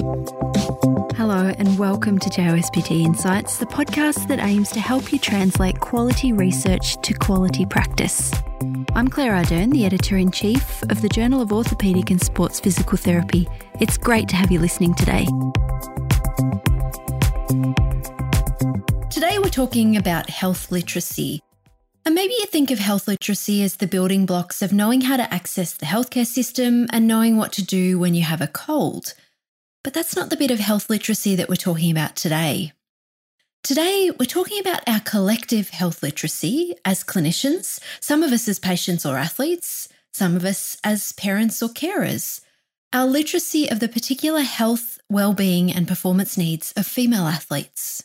Hello, and welcome to JOSPT Insights, the podcast that aims to help you translate quality research to quality practice. I'm Claire Ardern, the editor in chief of the Journal of Orthopaedic and Sports Physical Therapy. It's great to have you listening today. Today, we're talking about health literacy. And maybe you think of health literacy as the building blocks of knowing how to access the healthcare system and knowing what to do when you have a cold. But that's not the bit of health literacy that we're talking about today. Today, we're talking about our collective health literacy as clinicians, some of us as patients or athletes, some of us as parents or carers. Our literacy of the particular health, well-being and performance needs of female athletes.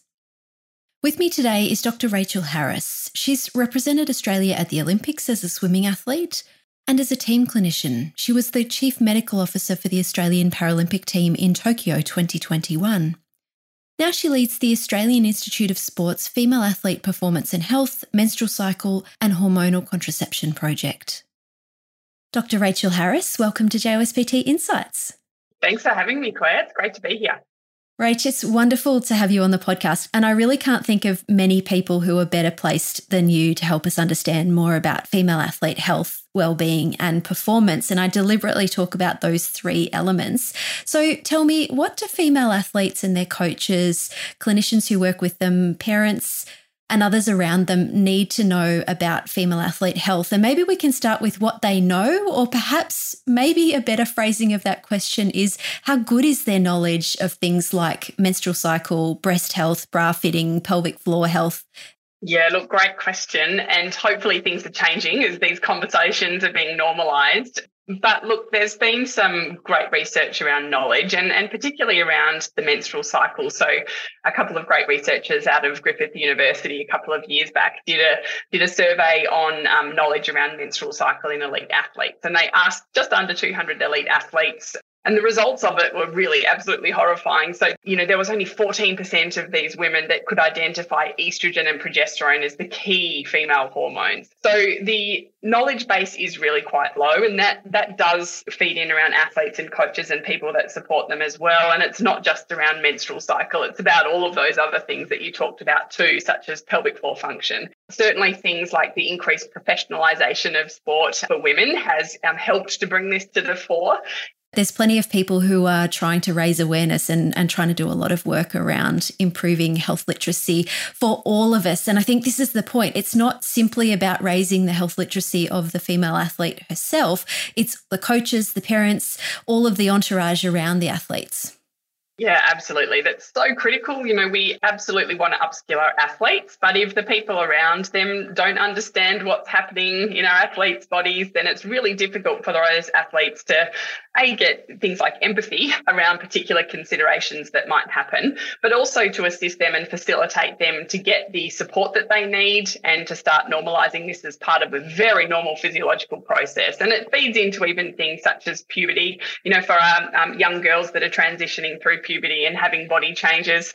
With me today is Dr. Rachel Harris. She's represented Australia at the Olympics as a swimming athlete and as a team clinician, she was the Chief Medical Officer for the Australian Paralympic team in Tokyo 2021. Now she leads the Australian Institute of Sport's Female Athlete Performance and Health, Menstrual Cycle, and Hormonal Contraception Project. Dr. Rachel Harris, welcome to JOSPT Insights. Thanks for having me, Claire. It's great to be here. Rach, it's wonderful to have you on the podcast. And I really can't think of many people who are better placed than you to help us understand more about female athlete health, well-being, and performance. And I deliberately talk about those three elements. So tell me, what do female athletes and their coaches, clinicians who work with them, parents, and others around them need to know about female athlete health. And maybe we can start with what they know, or perhaps maybe a better phrasing of that question is how good is their knowledge of things like menstrual cycle, breast health, bra fitting, pelvic floor health? Yeah, look, great question. And hopefully things are changing as these conversations are being normalized. But look, there's been some great research around knowledge and, and particularly around the menstrual cycle. So a couple of great researchers out of Griffith University a couple of years back did a did a survey on um, knowledge around menstrual cycle in elite athletes. And they asked just under 200 elite athletes and the results of it were really absolutely horrifying. So, you know, there was only 14% of these women that could identify estrogen and progesterone as the key female hormones. So the knowledge base is really quite low and that that does feed in around athletes and coaches and people that support them as well and it's not just around menstrual cycle it's about all of those other things that you talked about too such as pelvic floor function certainly things like the increased professionalization of sport for women has um, helped to bring this to the fore there's plenty of people who are trying to raise awareness and, and trying to do a lot of work around improving health literacy for all of us. And I think this is the point. It's not simply about raising the health literacy of the female athlete herself, it's the coaches, the parents, all of the entourage around the athletes. Yeah, absolutely. That's so critical. You know, we absolutely want to upskill our athletes, but if the people around them don't understand what's happening in our athletes' bodies, then it's really difficult for those athletes to a get things like empathy around particular considerations that might happen, but also to assist them and facilitate them to get the support that they need and to start normalizing this as part of a very normal physiological process. And it feeds into even things such as puberty. You know, for our um, young girls that are transitioning through puberty and having body changes.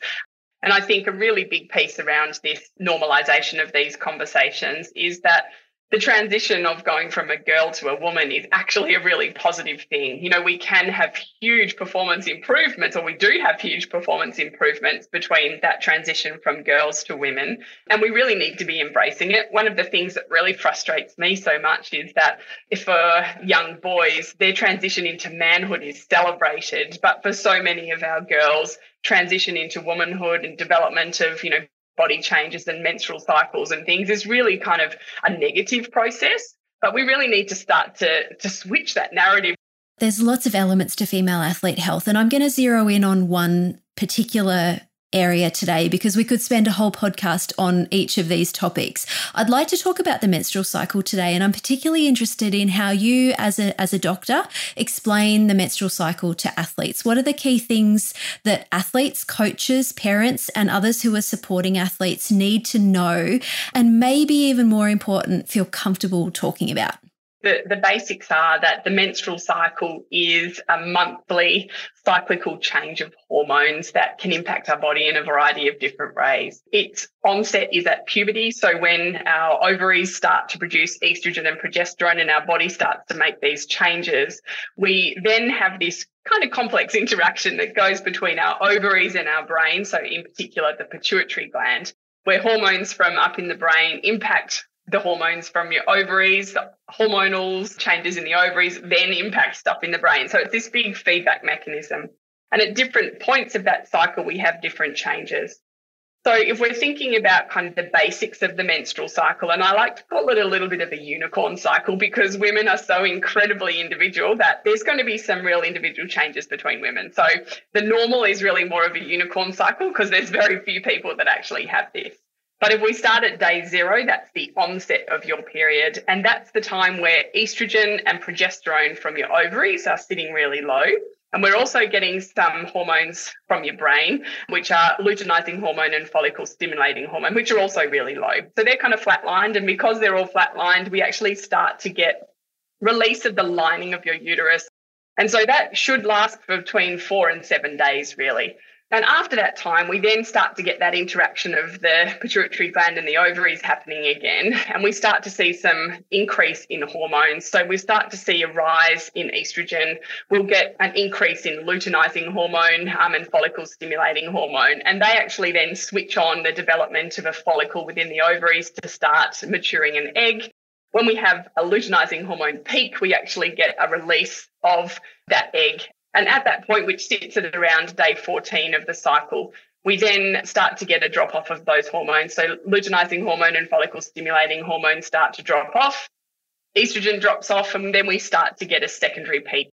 And I think a really big piece around this normalization of these conversations is that the transition of going from a girl to a woman is actually a really positive thing. You know, we can have huge performance improvements, or we do have huge performance improvements between that transition from girls to women. And we really need to be embracing it. One of the things that really frustrates me so much is that if for young boys, their transition into manhood is celebrated, but for so many of our girls, transition into womanhood and development of, you know, body changes and menstrual cycles and things is really kind of a negative process. But we really need to start to, to switch that narrative. There's lots of elements to female athlete health, and I'm going to zero in on one particular area today because we could spend a whole podcast on each of these topics. I'd like to talk about the menstrual cycle today and I'm particularly interested in how you as a as a doctor explain the menstrual cycle to athletes. What are the key things that athletes, coaches, parents and others who are supporting athletes need to know and maybe even more important feel comfortable talking about? The, the basics are that the menstrual cycle is a monthly cyclical change of hormones that can impact our body in a variety of different ways. Its onset is at puberty. So when our ovaries start to produce estrogen and progesterone and our body starts to make these changes, we then have this kind of complex interaction that goes between our ovaries and our brain. So in particular, the pituitary gland where hormones from up in the brain impact the hormones from your ovaries, the hormonal changes in the ovaries then impact stuff in the brain. So it's this big feedback mechanism. And at different points of that cycle, we have different changes. So if we're thinking about kind of the basics of the menstrual cycle, and I like to call it a little bit of a unicorn cycle because women are so incredibly individual that there's going to be some real individual changes between women. So the normal is really more of a unicorn cycle because there's very few people that actually have this. But if we start at day zero, that's the onset of your period. And that's the time where estrogen and progesterone from your ovaries are sitting really low. And we're also getting some hormones from your brain, which are luteinizing hormone and follicle stimulating hormone, which are also really low. So they're kind of flatlined. And because they're all flatlined, we actually start to get release of the lining of your uterus. And so that should last between four and seven days, really. And after that time, we then start to get that interaction of the pituitary gland and the ovaries happening again. And we start to see some increase in hormones. So we start to see a rise in estrogen. We'll get an increase in luteinizing hormone um, and follicle stimulating hormone. And they actually then switch on the development of a follicle within the ovaries to start maturing an egg. When we have a luteinizing hormone peak, we actually get a release of that egg and at that point, which sits at around day 14 of the cycle, we then start to get a drop off of those hormones. So luteinizing hormone and follicle stimulating hormone start to drop off. Estrogen drops off, and then we start to get a secondary peak.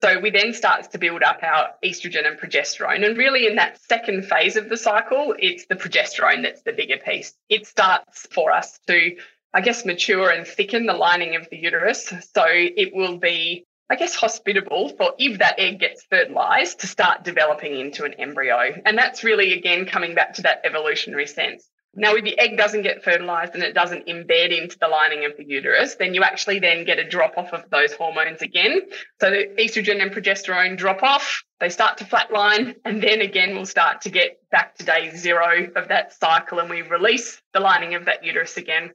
So we then start to build up our estrogen and progesterone. And really, in that second phase of the cycle, it's the progesterone that's the bigger piece. It starts for us to, I guess, mature and thicken the lining of the uterus. So it will be I guess, hospitable for if that egg gets fertilized to start developing into an embryo. And that's really, again, coming back to that evolutionary sense. Now, if the egg doesn't get fertilized and it doesn't embed into the lining of the uterus, then you actually then get a drop off of those hormones again. So the estrogen and progesterone drop off, they start to flatline, and then again, we'll start to get back to day zero of that cycle and we release the lining of that uterus again.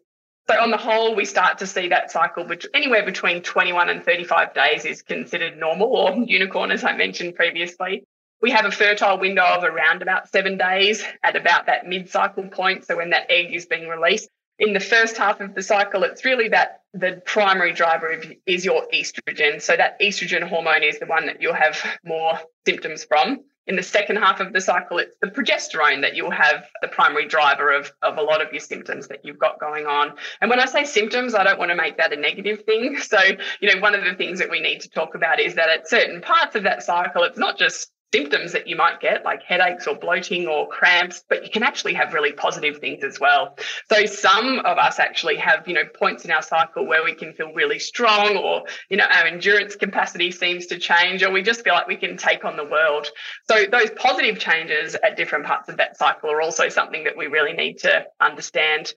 So on the whole, we start to see that cycle which anywhere between 21 and 35 days is considered normal or unicorn, as I mentioned previously. We have a fertile window of around about seven days at about that mid cycle point. So when that egg is being released. In the first half of the cycle, it's really that the primary driver is your estrogen. So that estrogen hormone is the one that you'll have more symptoms from in the second half of the cycle, it's the progesterone that you'll have the primary driver of, of a lot of your symptoms that you've got going on. And when I say symptoms, I don't want to make that a negative thing. So, you know, one of the things that we need to talk about is that at certain parts of that cycle, it's not just symptoms that you might get, like headaches or bloating or cramps, but you can actually have really positive things as well. So some of us actually have, you know, points in our cycle where we can feel really strong or, you know, our endurance capacity seems to change or we just feel like we can take on the world. So those positive changes at different parts of that cycle are also something that we really need to understand.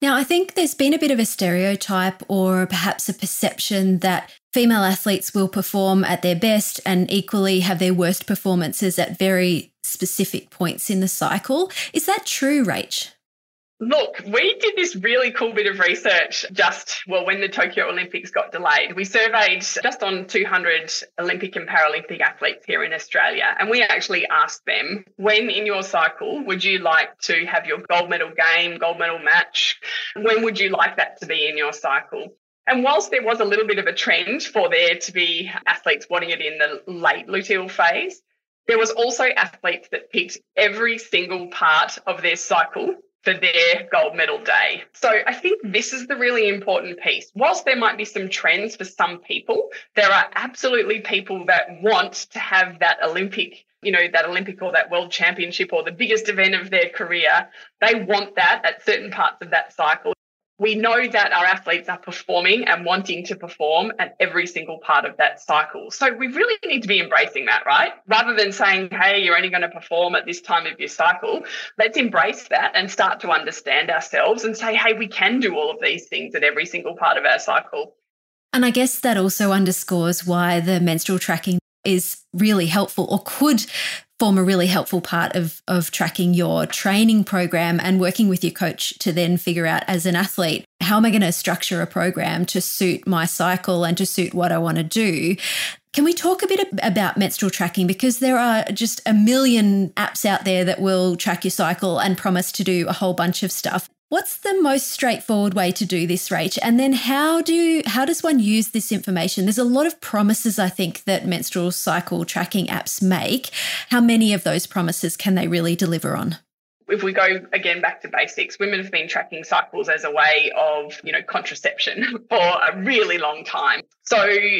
Now, I think there's been a bit of a stereotype or perhaps a perception that female athletes will perform at their best and equally have their worst performances at very specific points in the cycle. Is that true, Rach? Look, we did this really cool bit of research just, well, when the Tokyo Olympics got delayed. We surveyed just on 200 Olympic and Paralympic athletes here in Australia. And we actually asked them, when in your cycle would you like to have your gold medal game, gold medal match? When would you like that to be in your cycle? And whilst there was a little bit of a trend for there to be athletes wanting it in the late luteal phase, there was also athletes that picked every single part of their cycle for their gold medal day. So I think this is the really important piece. Whilst there might be some trends for some people, there are absolutely people that want to have that Olympic you know, that Olympic or that world championship or the biggest event of their career. They want that at certain parts of that cycle we know that our athletes are performing and wanting to perform at every single part of that cycle. So we really need to be embracing that, right? Rather than saying, hey, you're only going to perform at this time of your cycle, let's embrace that and start to understand ourselves and say, hey, we can do all of these things at every single part of our cycle. And I guess that also underscores why the menstrual tracking is really helpful or could form a really helpful part of, of tracking your training program and working with your coach to then figure out as an athlete how am I going to structure a program to suit my cycle and to suit what I want to do. Can we talk a bit about menstrual tracking? Because there are just a million apps out there that will track your cycle and promise to do a whole bunch of stuff. What's the most straightforward way to do this, Rach? And then how do how does one use this information? There's a lot of promises I think that menstrual cycle tracking apps make. How many of those promises can they really deliver on? If we go again back to basics, women have been tracking cycles as a way of, you know, contraception for a really long time. So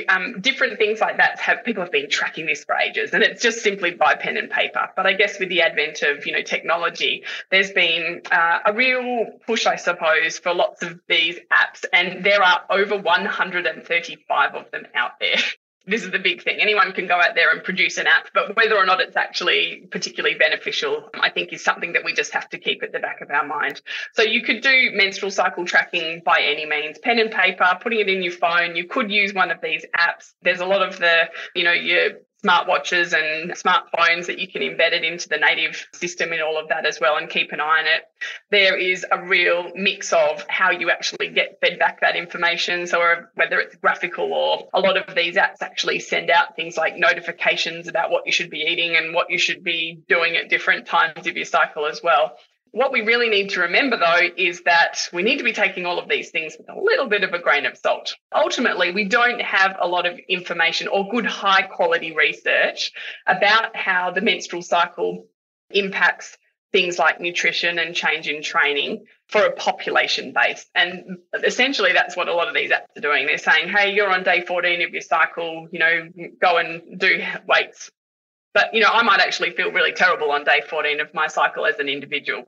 um, different things like that have people have been tracking this for ages, and it's just simply by pen and paper. But I guess with the advent of you know technology, there's been uh, a real push, I suppose, for lots of these apps, and there are over 135 of them out there. this is the big thing. Anyone can go out there and produce an app, but whether or not it's actually particularly beneficial, I think is something that we just have to keep at the back of our mind. So you could do menstrual cycle tracking by any means, pen and paper, putting it in your phone. You could use one of these apps. There's a lot of the, you know, your smartwatches and smartphones that you can embed it into the native system and all of that as well and keep an eye on it. There is a real mix of how you actually get fed back that information. So uh, whether it's graphical or a lot of these apps actually send out things like notifications about what you should be eating and what you should be doing at different times of your cycle as well. What we really need to remember, though, is that we need to be taking all of these things with a little bit of a grain of salt. Ultimately, we don't have a lot of information or good high quality research about how the menstrual cycle impacts things like nutrition and change in training for a population base. And essentially, that's what a lot of these apps are doing. They're saying, hey, you're on day 14 of your cycle, you know, go and do weights. But, you know, I might actually feel really terrible on day 14 of my cycle as an individual.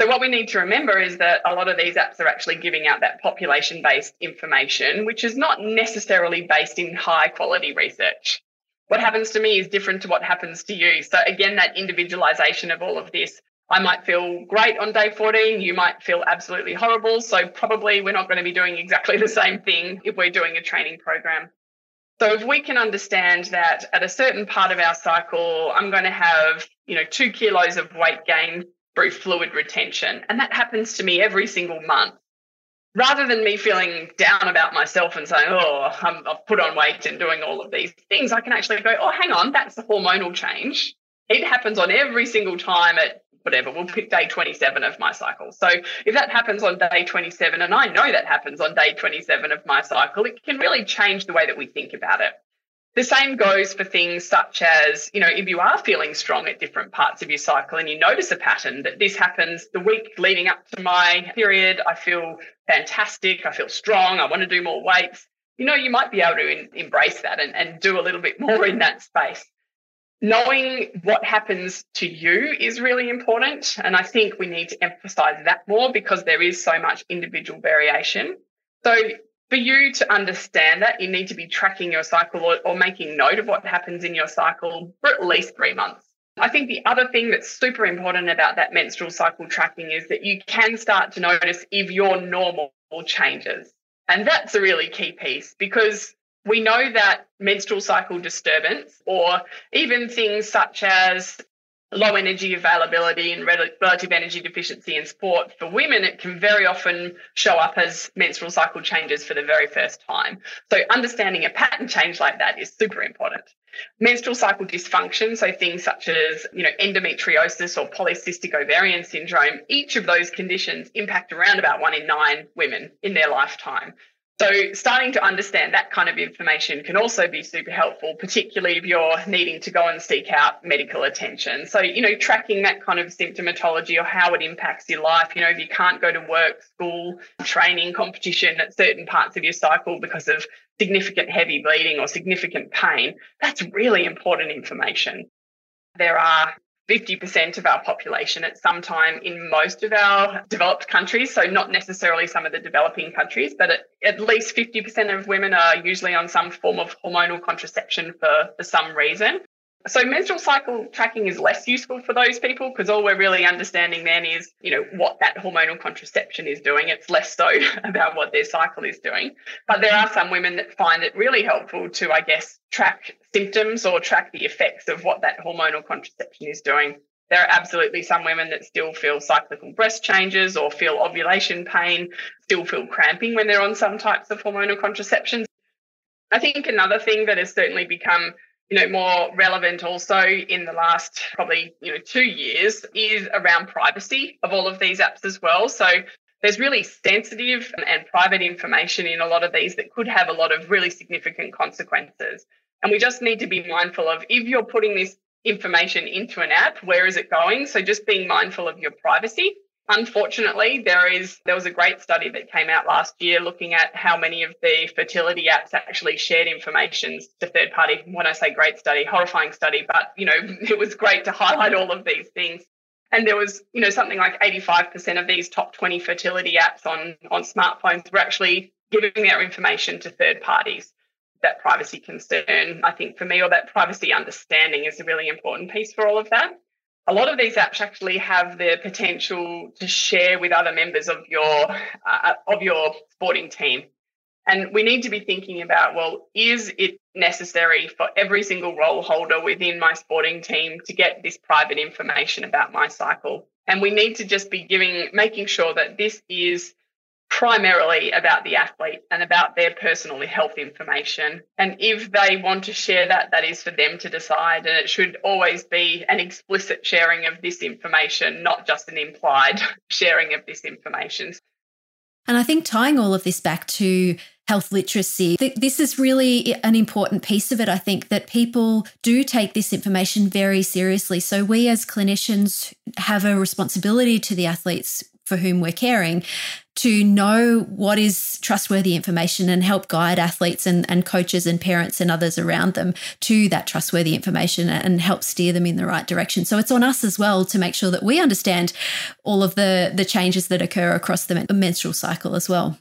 So, what we need to remember is that a lot of these apps are actually giving out that population based information, which is not necessarily based in high quality research. What happens to me is different to what happens to you. So, again, that individualization of all of this. I might feel great on day 14. You might feel absolutely horrible. So, probably we're not going to be doing exactly the same thing if we're doing a training program. So if we can understand that at a certain part of our cycle, I'm going to have, you know, two kilos of weight gain through fluid retention. And that happens to me every single month. Rather than me feeling down about myself and saying, oh, i have put on weight and doing all of these things, I can actually go, oh, hang on, that's the hormonal change. It happens on every single time at whatever, we'll pick day 27 of my cycle. So if that happens on day 27, and I know that happens on day 27 of my cycle, it can really change the way that we think about it. The same goes for things such as, you know, if you are feeling strong at different parts of your cycle and you notice a pattern that this happens the week leading up to my period, I feel fantastic, I feel strong, I want to do more weights, you know, you might be able to in, embrace that and, and do a little bit more in that space. Knowing what happens to you is really important. And I think we need to emphasize that more because there is so much individual variation. So for you to understand that, you need to be tracking your cycle or, or, making note of what happens in your cycle for at least three months. I think the other thing that's super important about that menstrual cycle tracking is that you can start to notice if your normal changes. And that's a really key piece because we know that menstrual cycle disturbance or even things such as low energy availability and relative energy deficiency in sport, for women, it can very often show up as menstrual cycle changes for the very first time. So understanding a pattern change like that is super important. Menstrual cycle dysfunction, so things such as, you know, endometriosis or polycystic ovarian syndrome, each of those conditions impact around about one in nine women in their lifetime. So starting to understand that kind of information can also be super helpful, particularly if you're needing to go and seek out medical attention. So, you know, tracking that kind of symptomatology or how it impacts your life, you know, if you can't go to work, school, training, competition at certain parts of your cycle because of significant heavy bleeding or significant pain, that's really important information. There are 50% of our population at some time in most of our developed countries. So, not necessarily some of the developing countries, but at, at, least 50% of women are usually on some form of hormonal contraception for, for some reason. So menstrual cycle tracking is less useful for those people because all we're really understanding then is, you know, what that hormonal contraception is doing. It's less so about what their cycle is doing. But there are some women that find it really helpful to, I guess, track symptoms or track the effects of what that hormonal contraception is doing. There are absolutely some women that still feel cyclical breast changes or feel ovulation pain, still feel cramping when they're on some types of hormonal contraceptions. I think another thing that has certainly become you know more relevant also in the last probably you know 2 years is around privacy of all of these apps as well so there's really sensitive and private information in a lot of these that could have a lot of really significant consequences and we just need to be mindful of if you're putting this information into an app, where is it going? So just being mindful of your privacy. Unfortunately, there is there was a great study that came out last year looking at how many of the fertility apps actually shared information to third party. When I say great study, horrifying study, but you know, it was great to highlight all of these things. And there was, you know, something like 85% of these top 20 fertility apps on on smartphones were actually giving their information to third parties that privacy concern, I think for me, or that privacy understanding is a really important piece for all of that. A lot of these apps actually have the potential to share with other members of your uh, of your sporting team. And we need to be thinking about well, is it necessary for every single role holder within my sporting team to get this private information about my cycle? And we need to just be giving, making sure that this is primarily about the athlete and about their personal health information. And if they want to share that, that is for them to decide. And it should always be an explicit sharing of this information, not just an implied sharing of this information. And I think tying all of this back to health literacy, this is really an important piece of it. I think that people do take this information very seriously. So we as clinicians have a responsibility to the athletes for whom we're caring to know what is trustworthy information and help guide athletes and, and coaches and parents and others around them to that trustworthy information and help steer them in the right direction. So it's on us as well to make sure that we understand all of the, the changes that occur across the menstrual cycle as well.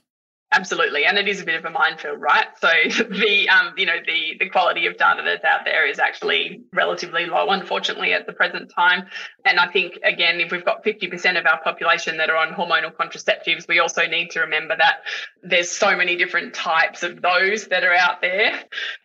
Absolutely, and it is a bit of a minefield, right? So the um, you know the the quality of data that's out there is actually relatively low, unfortunately, at the present time. And I think again, if we've got fifty percent of our population that are on hormonal contraceptives, we also need to remember that there's so many different types of those that are out there,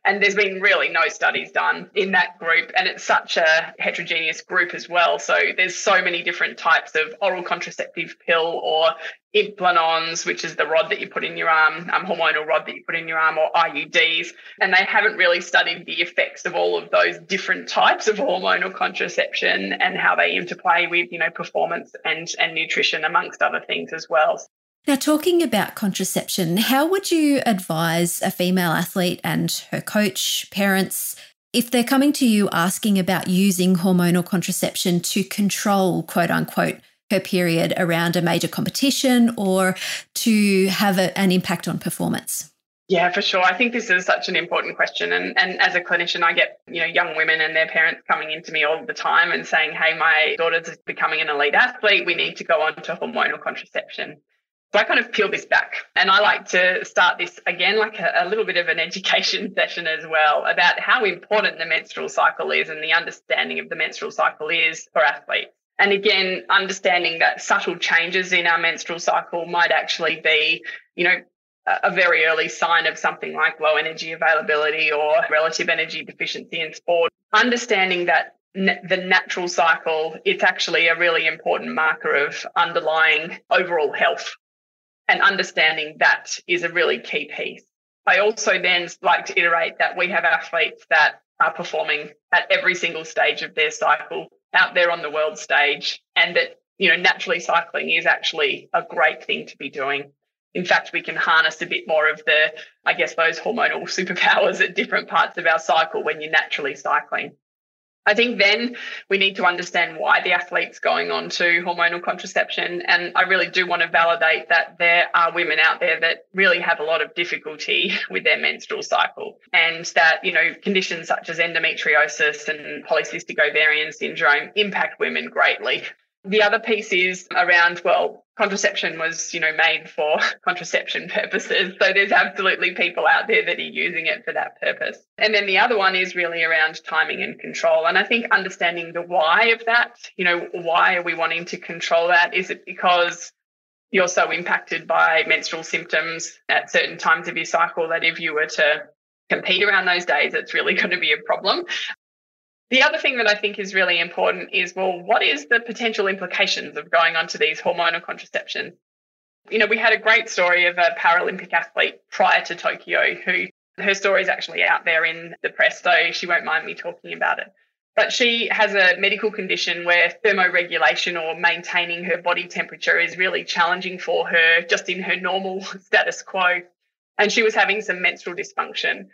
and there's been really no studies done in that group, and it's such a heterogeneous group as well. So there's so many different types of oral contraceptive pill or implanons, which is the rod that you put in your arm, um, hormonal rod that you put in your arm, or IUDs. And they haven't really studied the effects of all of those different types of hormonal contraception and how they interplay with, you know, performance and, and nutrition, amongst other things as well. Now, talking about contraception, how would you advise a female athlete and her coach, parents, if they're coming to you asking about using hormonal contraception to control, quote unquote, her period around a major competition or to have a, an impact on performance? Yeah, for sure. I think this is such an important question. And, and as a clinician, I get, you know, young women and their parents coming into me all the time and saying, hey, my daughter's becoming an elite athlete. We need to go on to hormonal contraception. So I kind of peel this back and I like to start this again, like a, a, little bit of an education session as well about how important the menstrual cycle is and the understanding of the menstrual cycle is for athletes. And again, understanding that subtle changes in our menstrual cycle might actually be, you know, a very early sign of something like low energy availability or relative energy deficiency in sport. Understanding that the natural cycle, it's actually a really important marker of underlying overall health. And understanding that is a really key piece. I also then like to iterate that we have athletes that are performing at every single stage of their cycle out there on the world stage and that you know naturally cycling is actually a great thing to be doing. In fact we can harness a bit more of the i guess those hormonal superpowers at different parts of our cycle when you're naturally cycling I think then we need to understand why the athlete's going on to hormonal contraception. And I really do want to validate that there are women out there that really have a lot of difficulty with their menstrual cycle and that, you know, conditions such as endometriosis and polycystic ovarian syndrome impact women greatly. The other piece is around, well, contraception was, you know, made for contraception purposes. So there's absolutely people out there that are using it for that purpose. And then the other one is really around timing and control. And I think understanding the why of that, you know, why are we wanting to control that? Is it because you're so impacted by menstrual symptoms at certain times of your cycle that if you were to compete around those days, it's really going to be a problem. The other thing that I think is really important is well, what is the potential implications of going onto these hormonal contraception? You know, we had a great story of a Paralympic athlete prior to Tokyo who her story is actually out there in the press, so she won't mind me talking about it. But she has a medical condition where thermoregulation or maintaining her body temperature is really challenging for her just in her normal status quo. And she was having some menstrual dysfunction.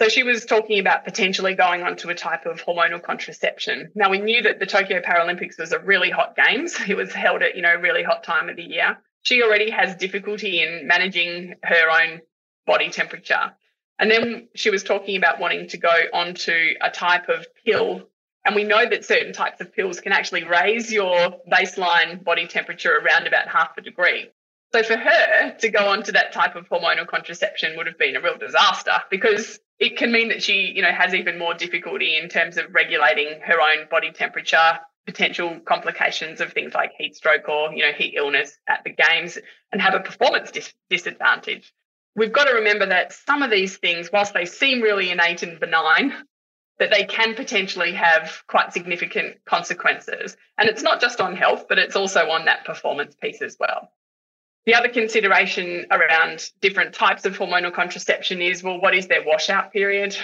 So she was talking about potentially going on to a type of hormonal contraception. Now we knew that the Tokyo Paralympics was a really hot games. It was held at, you know, really hot time of the year. She already has difficulty in managing her own body temperature. And then she was talking about wanting to go onto a type of pill. And we know that certain types of pills can actually raise your baseline body temperature around about half a degree. So for her to go onto that type of hormonal contraception would have been a real disaster because it can mean that she, you know, has even more difficulty in terms of regulating her own body temperature, potential complications of things like heat stroke or, you know, heat illness at the games and have a performance dis- disadvantage. We've got to remember that some of these things, whilst they seem really innate and benign, that they can potentially have quite significant consequences. And it's not just on health, but it's also on that performance piece as well. The other consideration around different types of hormonal contraception is well, what is their washout period?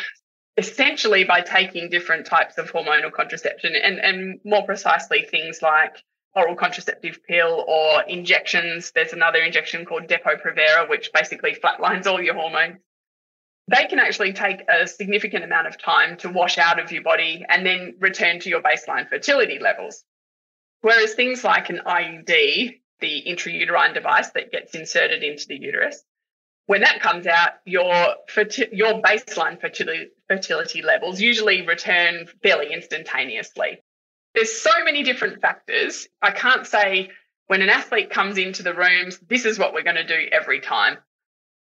Essentially, by taking different types of hormonal contraception and, and more precisely things like oral contraceptive pill or injections, there's another injection called Depo-Provera, which basically flatlines all your hormones. They can actually take a significant amount of time to wash out of your body and then return to your baseline fertility levels. Whereas things like an IUD the intrauterine device that gets inserted into the uterus. When that comes out, your your baseline fertility, fertility levels usually return fairly instantaneously. There's so many different factors. I can't say when an athlete comes into the rooms, this is what we're going to do every time.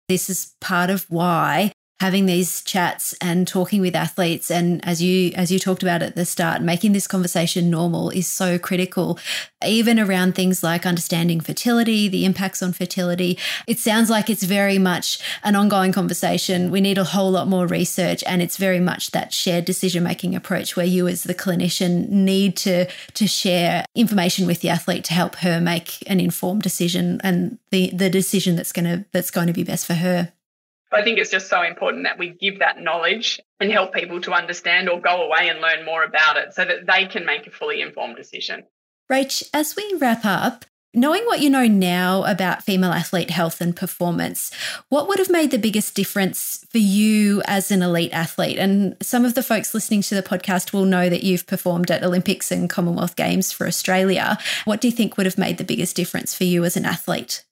This is part of why having these chats and talking with athletes and as you as you talked about at the start making this conversation normal is so critical even around things like understanding fertility the impacts on fertility. It sounds like it's very much an ongoing conversation. We need a whole lot more research and it's very much that shared decision making approach where you as the clinician need to to share information with the athlete to help her make an informed decision and the the decision that's going to that's going to be best for her I think it's just so important that we give that knowledge and help people to understand or go away and learn more about it so that they can make a fully informed decision. Rach, as we wrap up, knowing what you know now about female athlete health and performance, what would have made the biggest difference for you as an elite athlete? And some of the folks listening to the podcast will know that you've performed at Olympics and Commonwealth Games for Australia. What do you think would have made the biggest difference for you as an athlete?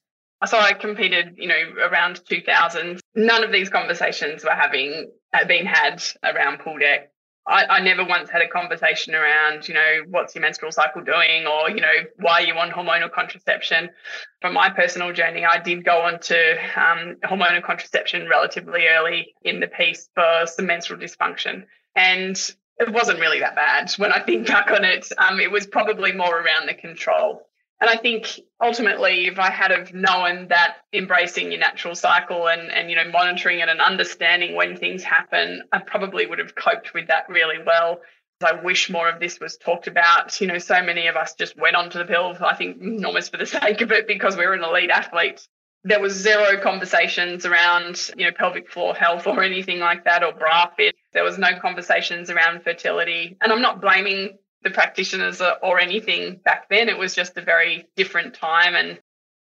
So I competed, you know, around 2000. None of these conversations were having uh, been had around pool deck. I, I, never once had a conversation around, you know, what's your menstrual cycle doing or, you know, why are you on hormonal contraception. From my personal journey, I did go on to um, hormonal contraception relatively early in the piece for some menstrual dysfunction. And it wasn't really that bad. When I think back on it, um, it was probably more around the control. And I think ultimately, if I had have known that embracing your natural cycle and, and you know monitoring it and understanding when things happen, I probably would have coped with that really well. I wish more of this was talked about. You know, so many of us just went onto the pill, I think almost for the sake of it because we were an elite athlete. There was zero conversations around, you know, pelvic floor health or anything like that or bra fit. There was no conversations around fertility. And I'm not blaming the practitioners or anything back then. It was just a very different time. And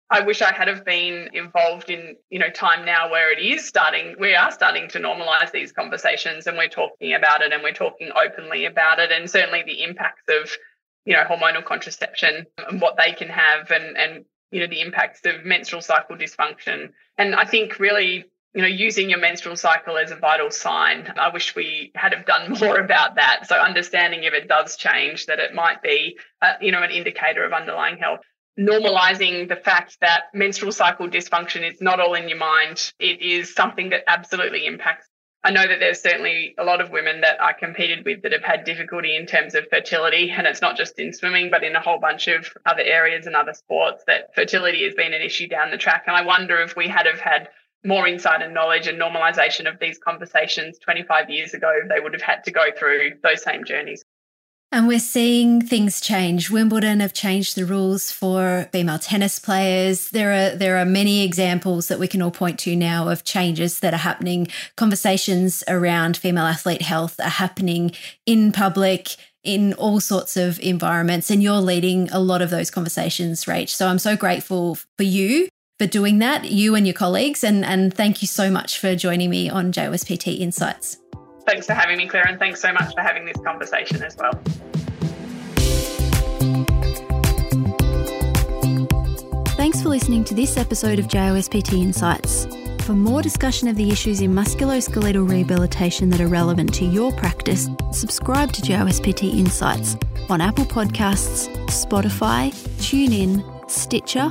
I wish I had have been involved in, you know, time now where it is starting, we are starting to normalize these conversations and we're talking about it and we're talking openly about it. And certainly the impacts of, you know, hormonal contraception and what they can have and, and, you know, the impacts of menstrual cycle dysfunction. And I think really you know, using your menstrual cycle as a vital sign. I wish we had have done more about that. So understanding if it does change, that it might be, uh, you know, an indicator of underlying health. normalizing the fact that menstrual cycle dysfunction is not all in your mind. It is something that absolutely impacts. I know that there's certainly a lot of women that I competed with that have had difficulty in terms of fertility. And it's not just in swimming, but in a whole bunch of other areas and other sports that fertility has been an issue down the track. And I wonder if we had have had more insight and knowledge and normalization of these conversations 25 years ago, they would have had to go through those same journeys. And we're seeing things change. Wimbledon have changed the rules for female tennis players. There are there are many examples that we can all point to now of changes that are happening. Conversations around female athlete health are happening in public in all sorts of environments and you're leading a lot of those conversations, Rach. So I'm so grateful for you for doing that, you and your colleagues and and thank you so much for joining me on JOSPT Insights. Thanks for having me, Claire, and thanks so much for having this conversation as well. Thanks for listening to this episode of JOSPT Insights. For more discussion of the issues in musculoskeletal rehabilitation that are relevant to your practice, subscribe to JOSPT Insights on Apple Podcasts, Spotify, TuneIn, Stitcher,